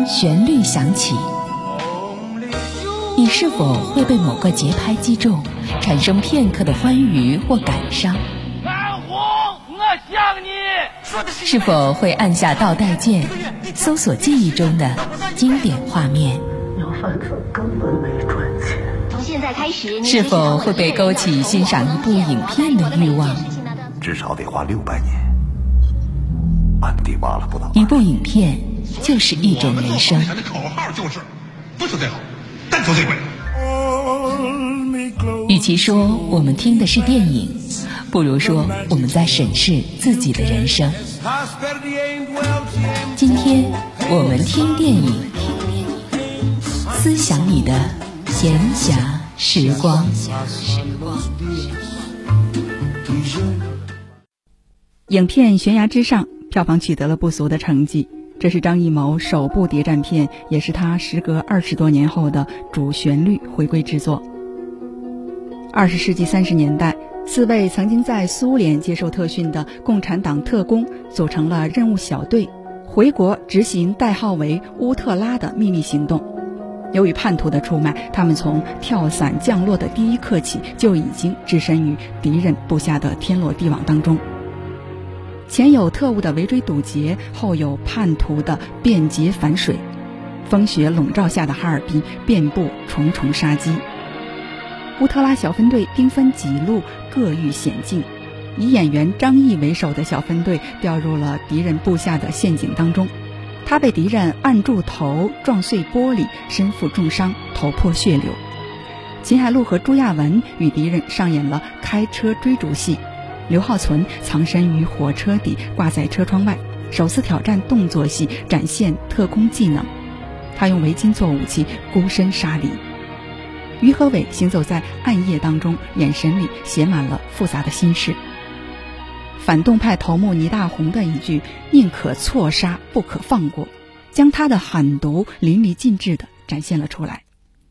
当旋律响起，你是否会被某个节拍击中，产生片刻的欢愉或感伤？南红，我想你。是否会按下倒带键，搜索记忆中的经典画面？要饭子根本没赚钱。从现在开始，是否会被勾起欣赏一部影片的欲望？至少得花六百年。暗地挖了不老。一部影片就是一种人生。我的口号就是不求最好，但求最贵。与其说我们听的是电影，不如说我们在审视自己的人生。今天我们听电影，思想你的闲暇时光。影片《悬崖之上》票房取得了不俗的成绩，这是张艺谋首部谍战片，也是他时隔二十多年后的主旋律回归之作。二十世纪三十年代，四位曾经在苏联接受特训的共产党特工组成了任务小队，回国执行代号为“乌特拉”的秘密行动。由于叛徒的出卖，他们从跳伞降落的第一刻起就已经置身于敌人布下的天罗地网当中。前有特务的围追堵截，后有叛徒的便捷反水，风雪笼罩下的哈尔滨遍布重重杀机。乌特拉小分队兵分几路，各遇险境。以演员张译为首的小分队掉入了敌人布下的陷阱当中，他被敌人按住头，撞碎玻璃，身负重伤，头破血流。秦海璐和朱亚文与敌人上演了开车追逐戏。刘浩存藏身于火车底，挂在车窗外，首次挑战动作戏，展现特工技能。他用围巾做武器，孤身杀敌。于和伟行走在暗夜当中，眼神里写满了复杂的心事。反动派头目倪大红的一句“宁可错杀，不可放过”，将他的狠毒淋漓尽致地展现了出来。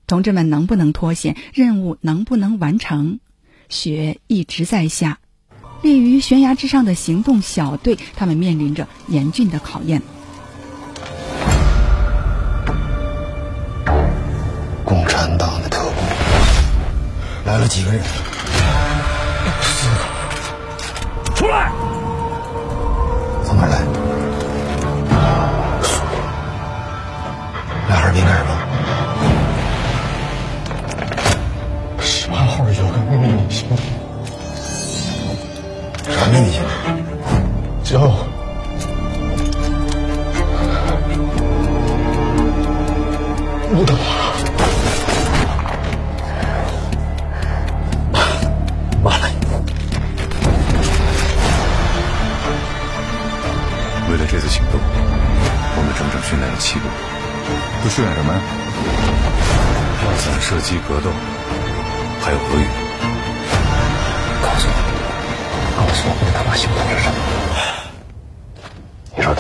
同志们能不能脱险？任务能不能完成？雪一直在下。立于悬崖之上的行动小队，他们面临着严峻的考验。共产党的特工来了几个人？四个。出来！从哪来？来哈尔滨干什么？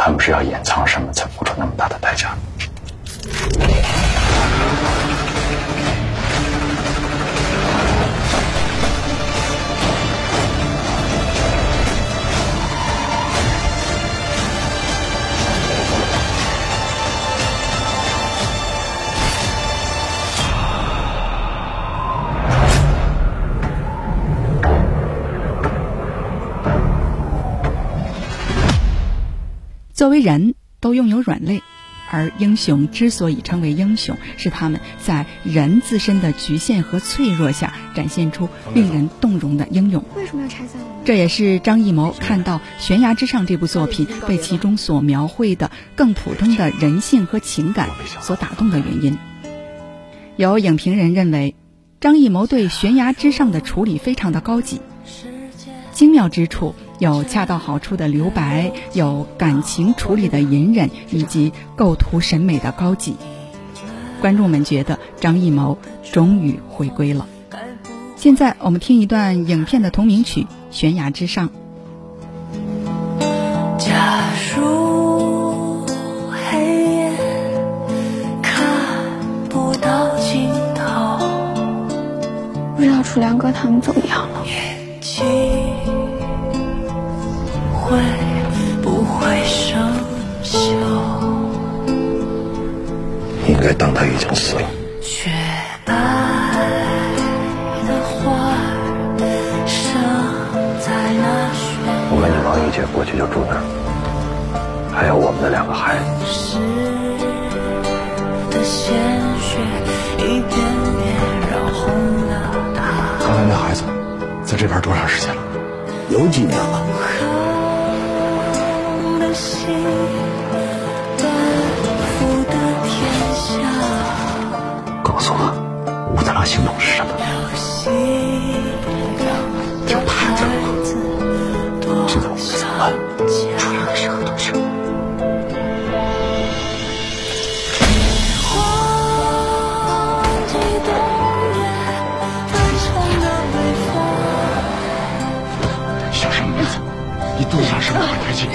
他们是要掩藏什么，才付出那么大的代价？作为人都拥有软肋，而英雄之所以称为英雄，是他们在人自身的局限和脆弱下展现出令人动容的英勇。为什么要拆散？这也是张艺谋看到《悬崖之上》这部作品被其中所描绘的更普通的人性和情感所打动的原因。有影评人认为，张艺谋对《悬崖之上》的处理非常的高级，精妙之处。有恰到好处的留白，有感情处理的隐忍，以及构图审美的高级。观众们觉得张艺谋终于回归了。现在我们听一段影片的同名曲《悬崖之上》。假如黑夜看不到尽头，不知道楚良哥他们怎应该当他已经死了。雪白的花生在那雪我跟你王一姐过去就住那儿，还有我们的两个孩子。的鲜血一遍遍染红了他。刚才那孩子在这边多长时间了？有几年了。诉我，乌德拉行动是什么？流星的孩子，多现在我们怎么办？出来的时候都行。忘记冬夜翻唱的北风。小声点，你肚子上是不是很开心？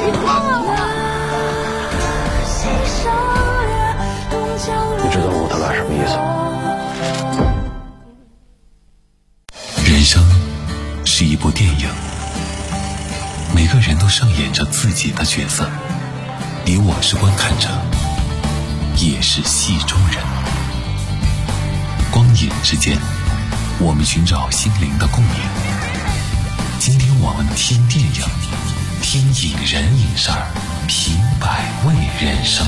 生是一部电影，每个人都上演着自己的角色，你我是观看者，也是戏中人。光影之间，我们寻找心灵的共鸣。今天我们听电影，听影人影事儿，品百味人生。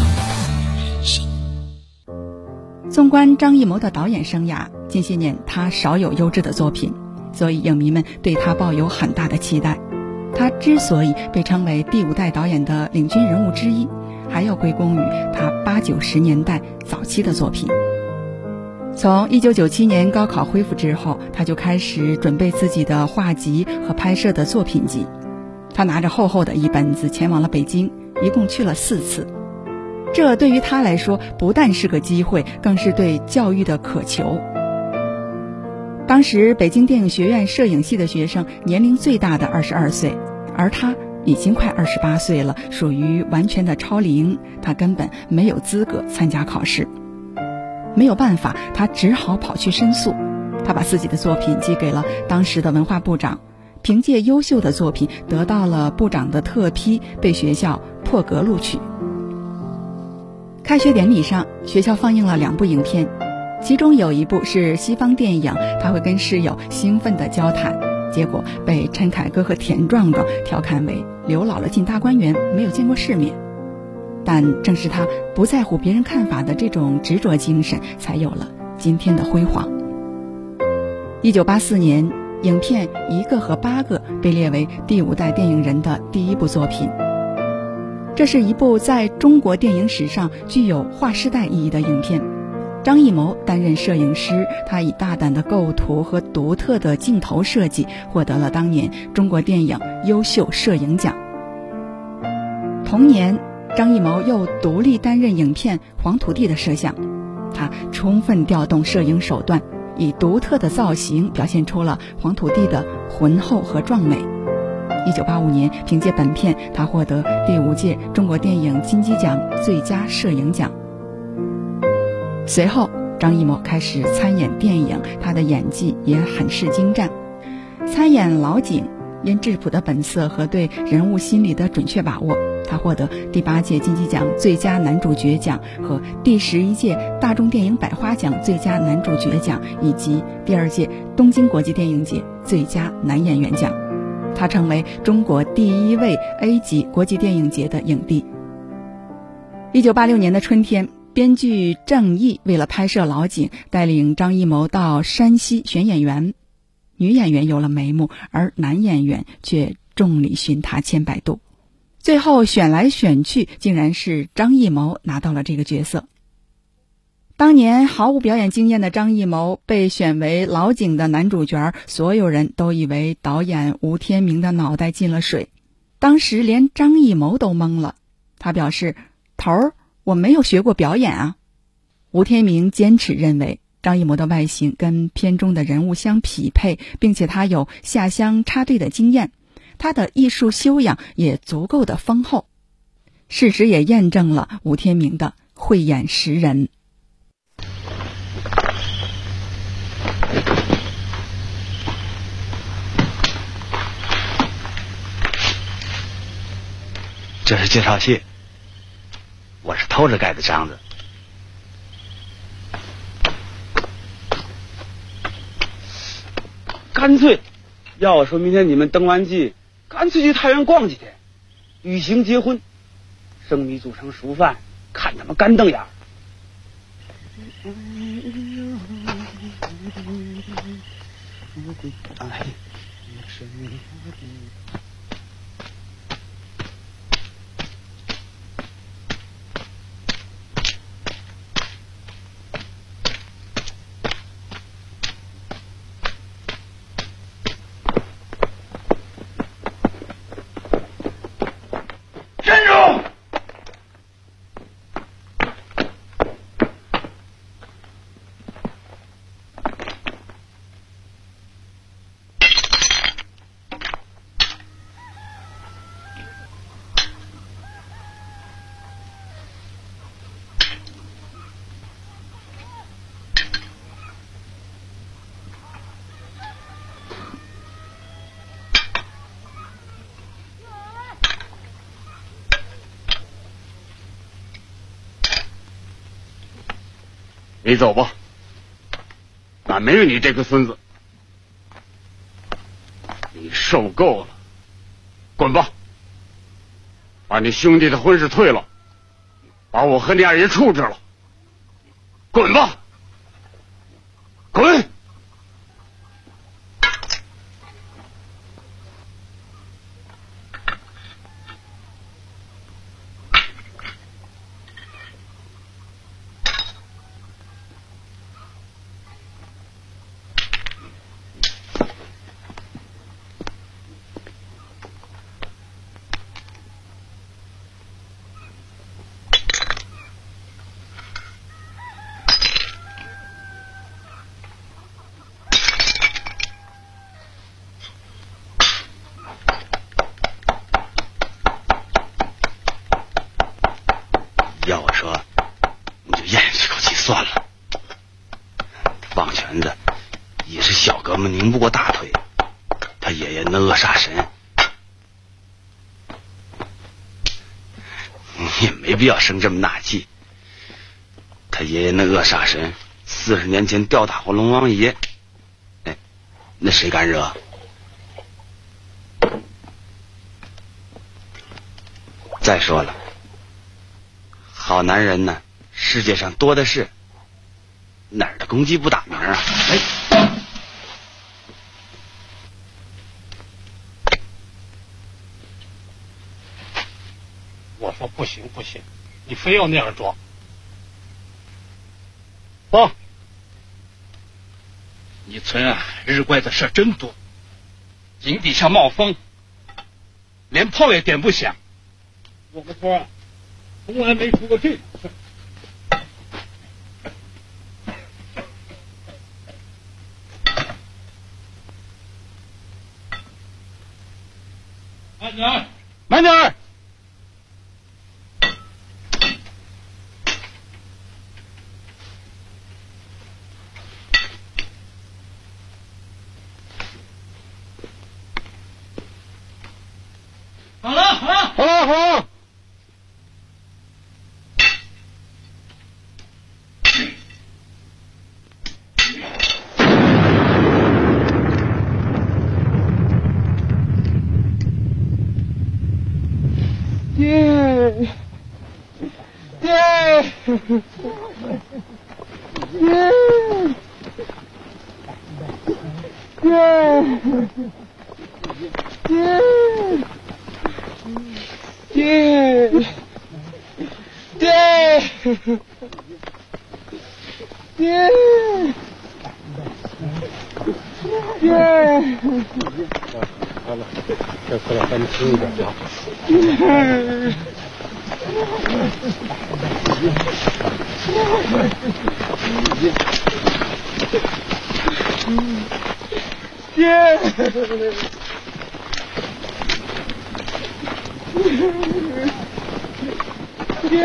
纵观张艺谋的导演生涯，近些年他少有优质的作品，所以影迷们对他抱有很大的期待。他之所以被称为第五代导演的领军人物之一，还要归功于他八九十年代早期的作品。从一九九七年高考恢复之后，他就开始准备自己的画集和拍摄的作品集。他拿着厚厚的一本子前往了北京，一共去了四次。这对于他来说，不但是个机会，更是对教育的渴求。当时北京电影学院摄影系的学生年龄最大的二十二岁，而他已经快二十八岁了，属于完全的超龄，他根本没有资格参加考试。没有办法，他只好跑去申诉。他把自己的作品寄给了当时的文化部长，凭借优秀的作品得到了部长的特批，被学校破格录取。开学典礼上，学校放映了两部影片，其中有一部是西方电影，他会跟室友兴奋地交谈，结果被陈凯歌和田壮壮调侃为“刘姥姥进大观园，没有见过世面”。但正是他不在乎别人看法的这种执着精神，才有了今天的辉煌。一九八四年，影片《一个和八个》被列为第五代电影人的第一部作品。这是一部在中国电影史上具有划时代意义的影片。张艺谋担任摄影师，他以大胆的构图和独特的镜头设计，获得了当年中国电影优秀摄影奖。同年，张艺谋又独立担任影片《黄土地》的摄像，他充分调动摄影手段，以独特的造型表现出了黄土地的浑厚和壮美。一九八五年，凭借本片，他获得第五届中国电影金鸡奖最佳摄影奖。随后，张艺谋开始参演电影，他的演技也很是精湛。参演老井，因质朴的本色和对人物心理的准确把握，他获得第八届金鸡奖最佳男主角奖和第十一届大众电影百花奖最佳男主角奖，以及第二届东京国际电影节最佳男演员奖。他成为中国第一位 A 级国际电影节的影帝。一九八六年的春天，编剧郑毅为了拍摄老井，带领张艺谋到山西选演员。女演员有了眉目，而男演员却众里寻他千百度。最后选来选去，竟然是张艺谋拿到了这个角色。当年毫无表演经验的张艺谋被选为老井的男主角，所有人都以为导演吴天明的脑袋进了水。当时连张艺谋都懵了，他表示：“头儿，我没有学过表演啊。”吴天明坚持认为张艺谋的外形跟片中的人物相匹配，并且他有下乡插队的经验，他的艺术修养也足够的丰厚。事实也验证了吴天明的慧眼识人。这是介绍信，我是偷着盖的章子。干脆，要我说明天你们登完记，干脆去太原逛几天，旅行结婚，生米煮成熟饭，看他们干瞪眼。你走吧，俺没有你这个孙子。你受够了，滚吧！把你兄弟的婚事退了，把我和你二爷处置了，滚吧！滚！要我说，你就咽下这口气算了。棒拳子也是小哥们拧不过大腿，他爷爷那恶煞神，你也没必要生这么大气。他爷爷那恶煞神四十年前吊打过龙王爷，哎，那谁敢惹？再说了。好男人呢，世界上多的是，哪儿的公鸡不打鸣啊？哎，我说不行不行，你非要那样装。走，你村啊，日怪的事真多，井底下冒风，连炮也点不响。我们村啊。从来没出过这种事。好了，这喝点咱们轻一点啊。爹，爹，爹。爹，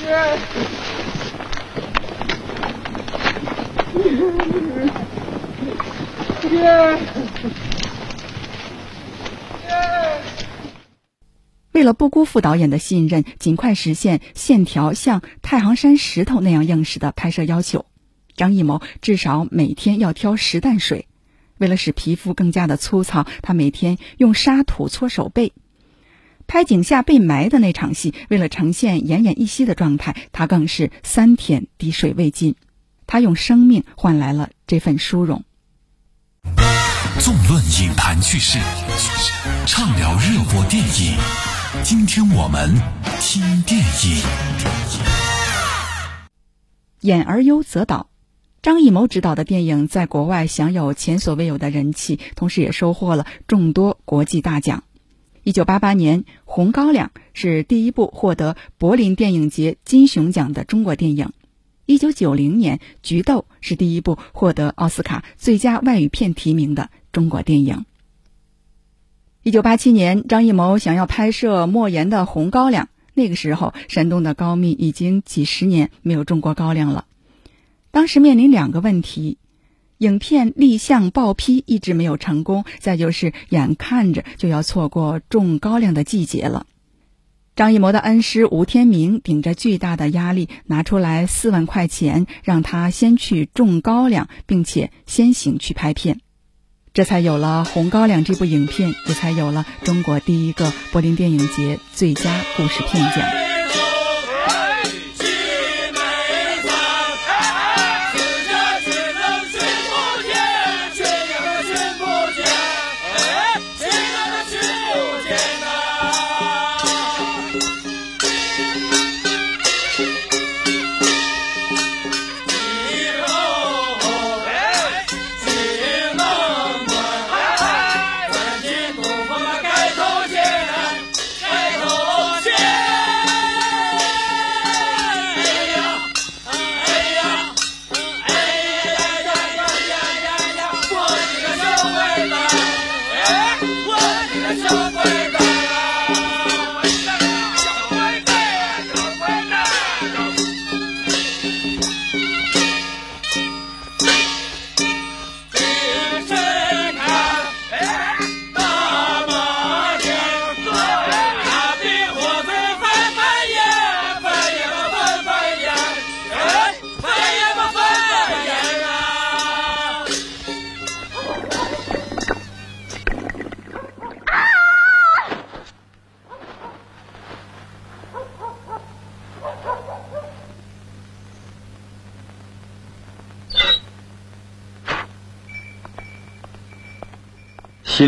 爹，为了不辜负导演的信任，尽快实现线条像太行山石头那样硬实的拍摄要求，张艺谋至少每天要挑十担水。为了使皮肤更加的粗糙，他每天用沙土搓手背。拍井下被埋的那场戏，为了呈现奄奄一息的状态，他更是三天滴水未进。他用生命换来了这份殊荣。纵论影坛趣事，畅聊热播电影。今天我们听电影。演而优则导。张艺谋执导的电影在国外享有前所未有的人气，同时也收获了众多国际大奖。一九八八年，《红高粱》是第一部获得柏林电影节金熊奖的中国电影；一九九零年，《菊豆》是第一部获得奥斯卡最佳外语片提名的中国电影。一九八七年，张艺谋想要拍摄莫言的《红高粱》，那个时候，山东的高密已经几十年没有种过高粱了。当时面临两个问题：影片立项报批一直没有成功，再就是眼看着就要错过种高粱的季节了。张艺谋的恩师吴天明顶着巨大的压力，拿出来四万块钱，让他先去种高粱，并且先行去拍片，这才有了《红高粱》这部影片，也才有了中国第一个柏林电影节最佳故事片奖。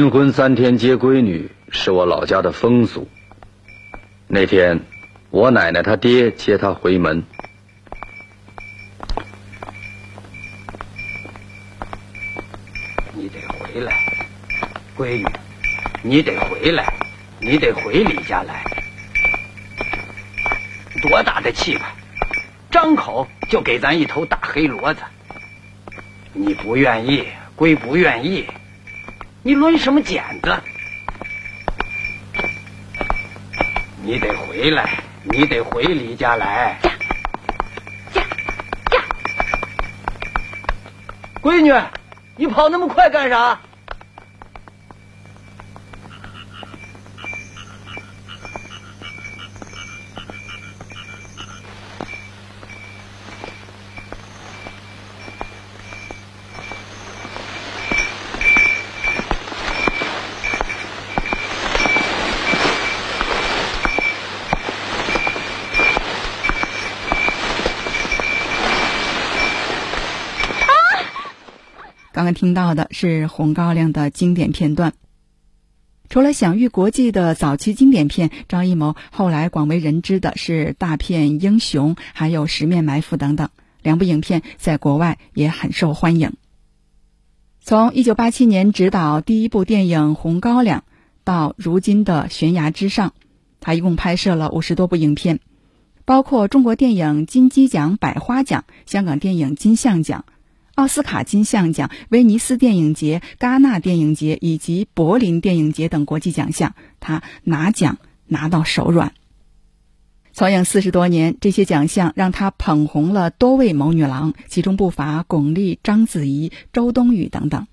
新婚三天接闺女是我老家的风俗。那天，我奶奶她爹接她回门。你得回来，闺女，你得回来，你得回李家来。多大的气派，张口就给咱一头大黑骡子。你不愿意归不愿意。你抡什么剪子？你得回来，你得回李家来。呀呀呀！闺女，你跑那么快干啥？刚刚听到的是《红高粱》的经典片段。除了享誉国际的早期经典片，张艺谋后来广为人知的是大片《英雄》还有《十面埋伏》等等，两部影片在国外也很受欢迎。从1987年执导第一部电影《红高粱》到如今的《悬崖之上》，他一共拍摄了五十多部影片，包括中国电影金鸡奖、百花奖、香港电影金像奖。奥斯卡金像奖、威尼斯电影节、戛纳电影节以及柏林电影节等国际奖项，他拿奖拿到手软。从影四十多年，这些奖项让他捧红了多位谋女郎，其中不乏巩俐、章子怡、周冬雨等等。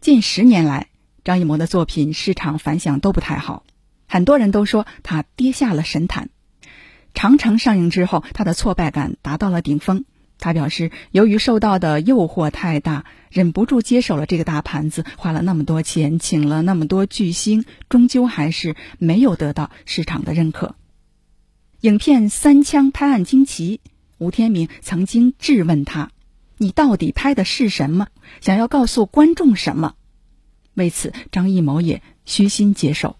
近十年来，张艺谋的作品市场反响都不太好。很多人都说他跌下了神坛。长城上映之后，他的挫败感达到了顶峰。他表示，由于受到的诱惑太大，忍不住接手了这个大盘子，花了那么多钱，请了那么多巨星，终究还是没有得到市场的认可。影片《三枪拍案惊奇》，吴天明曾经质问他：“你到底拍的是什么？想要告诉观众什么？”为此，张艺谋也虚心接受。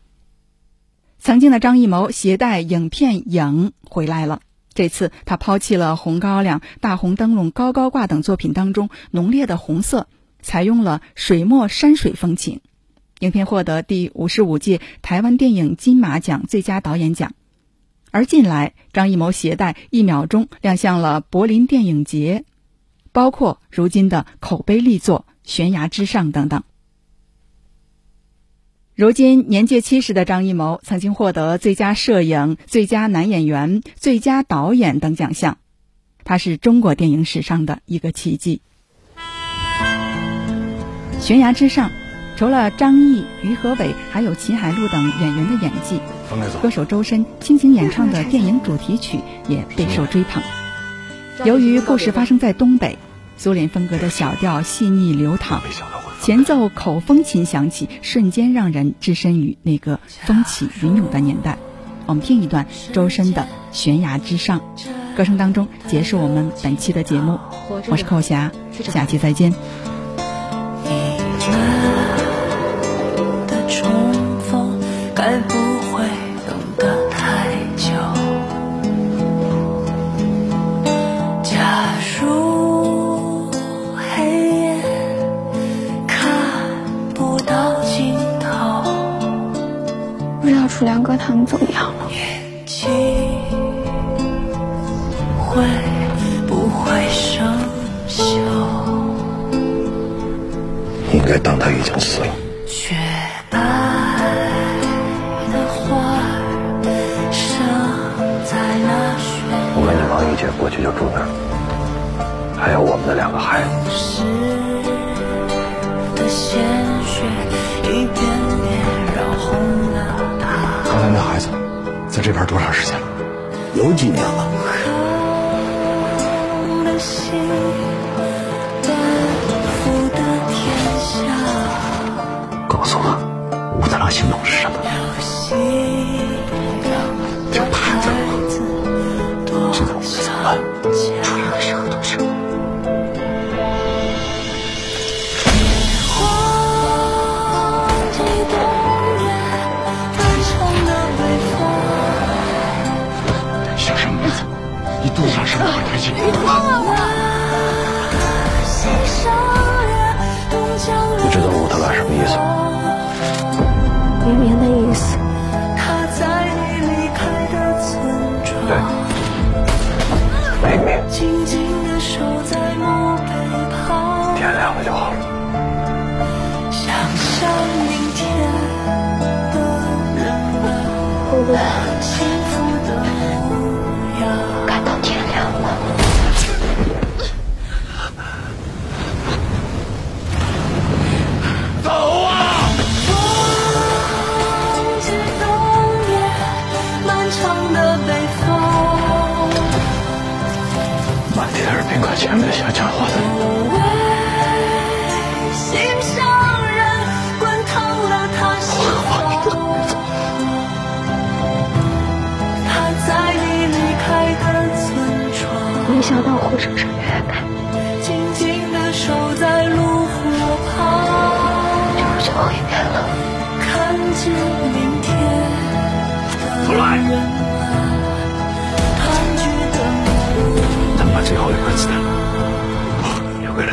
曾经的张艺谋携带影片影回来了。这次他抛弃了《红高粱》《大红灯笼高高挂》等作品当中浓烈的红色，采用了水墨山水风情。影片获得第五十五届台湾电影金马奖最佳导演奖。而近来，张艺谋携带《一秒钟》亮相了柏林电影节，包括如今的口碑力作《悬崖之上》等等。如今年届七十的张艺谋，曾经获得最佳摄影、最佳男演员、最佳导演等奖项，他是中国电影史上的一个奇迹。《悬崖之上》，除了张译、于和伟还有秦海璐等演员的演技，歌手周深倾情演唱的电影主题曲也备受追捧。由于故事发生在东北，苏联风格的小调细腻流淌。前奏口风琴响起，瞬间让人置身于那个风起云涌的年代。我们听一段周深的《悬崖之上》，歌声当中结束我们本期的节目。我是寇霞，下期再见。唐总？几年了。告诉我，武大郎行动是会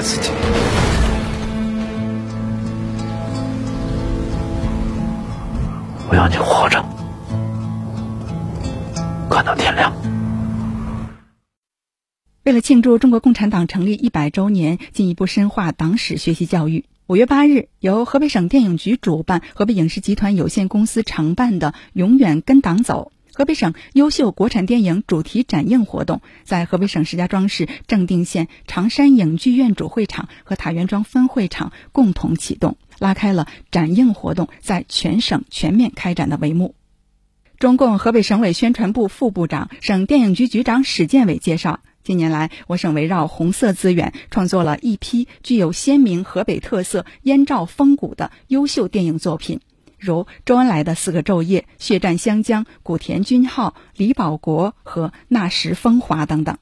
自己。我要你活着，看到天亮。为了庆祝中国共产党成立一百周年，进一步深化党史学习教育，五月八日，由河北省电影局主办、河北影视集团有限公司承办的“永远跟党走”河北省优秀国产电影主题展映活动，在河北省石家庄市正定县长山影剧院主会场和塔园庄分会场共同启动，拉开了展映活动在全省全面开展的帷幕。中共河北省委宣传部副部长、省电影局局长史建伟介绍，近年来，我省围绕红色资源，创作了一批具有鲜明河北特色、燕赵风骨的优秀电影作品，如周恩来的《四个昼夜》《血战湘江》《古田军号》《李保国》和《那时风华》等等。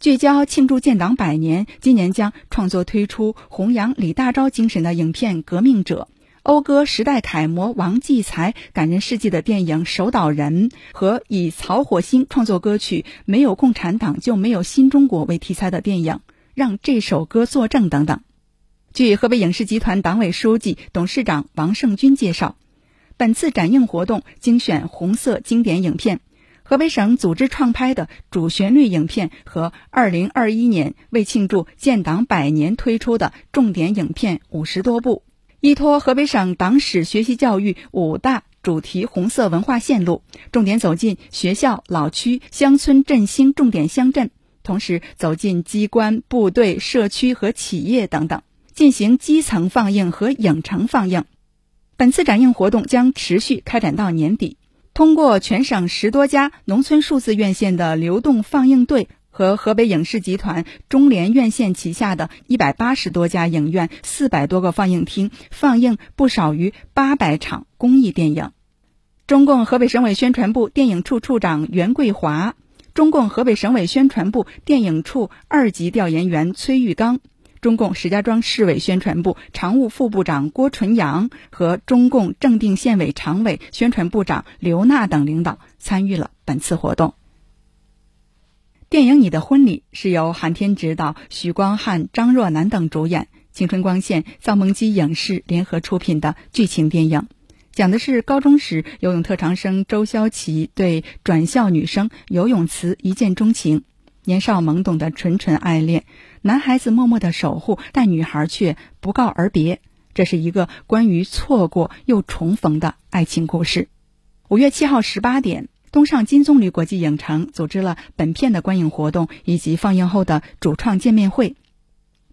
聚焦庆祝建党百年，今年将创作推出弘扬李大钊精神的影片《革命者》。讴歌时代楷模王继才感人事迹的电影《守岛人》和以曹火星创作歌曲《没有共产党就没有新中国》为题材的电影《让这首歌作证》等等。据河北影视集团党委书记、董事长王胜军介绍，本次展映活动精选红色经典影片，河北省组织创拍的主旋律影片和2021年为庆祝建党百年推出的重点影片五十多部。依托河北省党史学习教育五大主题红色文化线路，重点走进学校、老区、乡村振兴重点乡镇，同时走进机关、部队、社区和企业等等，进行基层放映和影城放映。本次展映活动将持续开展到年底，通过全省十多家农村数字院线的流动放映队。和河北影视集团中联院线旗下的一百八十多家影院、四百多个放映厅，放映不少于八百场公益电影。中共河北省委宣传部电影处处长袁桂华，中共河北省委宣传部电影处二级调研员崔玉刚，中共石家庄市委宣传部常务副部长郭纯阳和中共正定县委常委、宣传部长刘娜等领导参与了本次活动。电影《你的婚礼》是由韩天执导，许光汉、张若楠等主演，青春光线、造梦机影视联合出品的剧情电影，讲的是高中时游泳特长生周潇齐对转校女生游泳池一见钟情，年少懵懂的纯纯爱恋，男孩子默默的守护，但女孩却不告而别。这是一个关于错过又重逢的爱情故事。五月七号十八点。东上金棕榈国际影城组织了本片的观影活动以及放映后的主创见面会。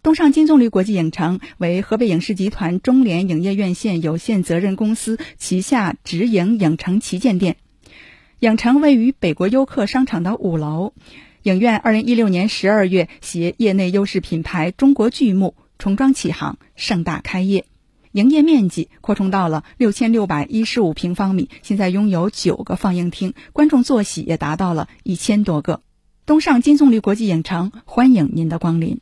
东上金棕榈国际影城为河北影视集团中联影业院线有限责任公司旗下直营影城旗舰店。影城位于北国优客商场的五楼。影院二零一六年十二月携业内优势品牌中国巨幕重装启航，盛大开业。营业面积扩充到了六千六百一十五平方米，现在拥有九个放映厅，观众坐席也达到了一千多个。东上金棕榈国际影城欢迎您的光临。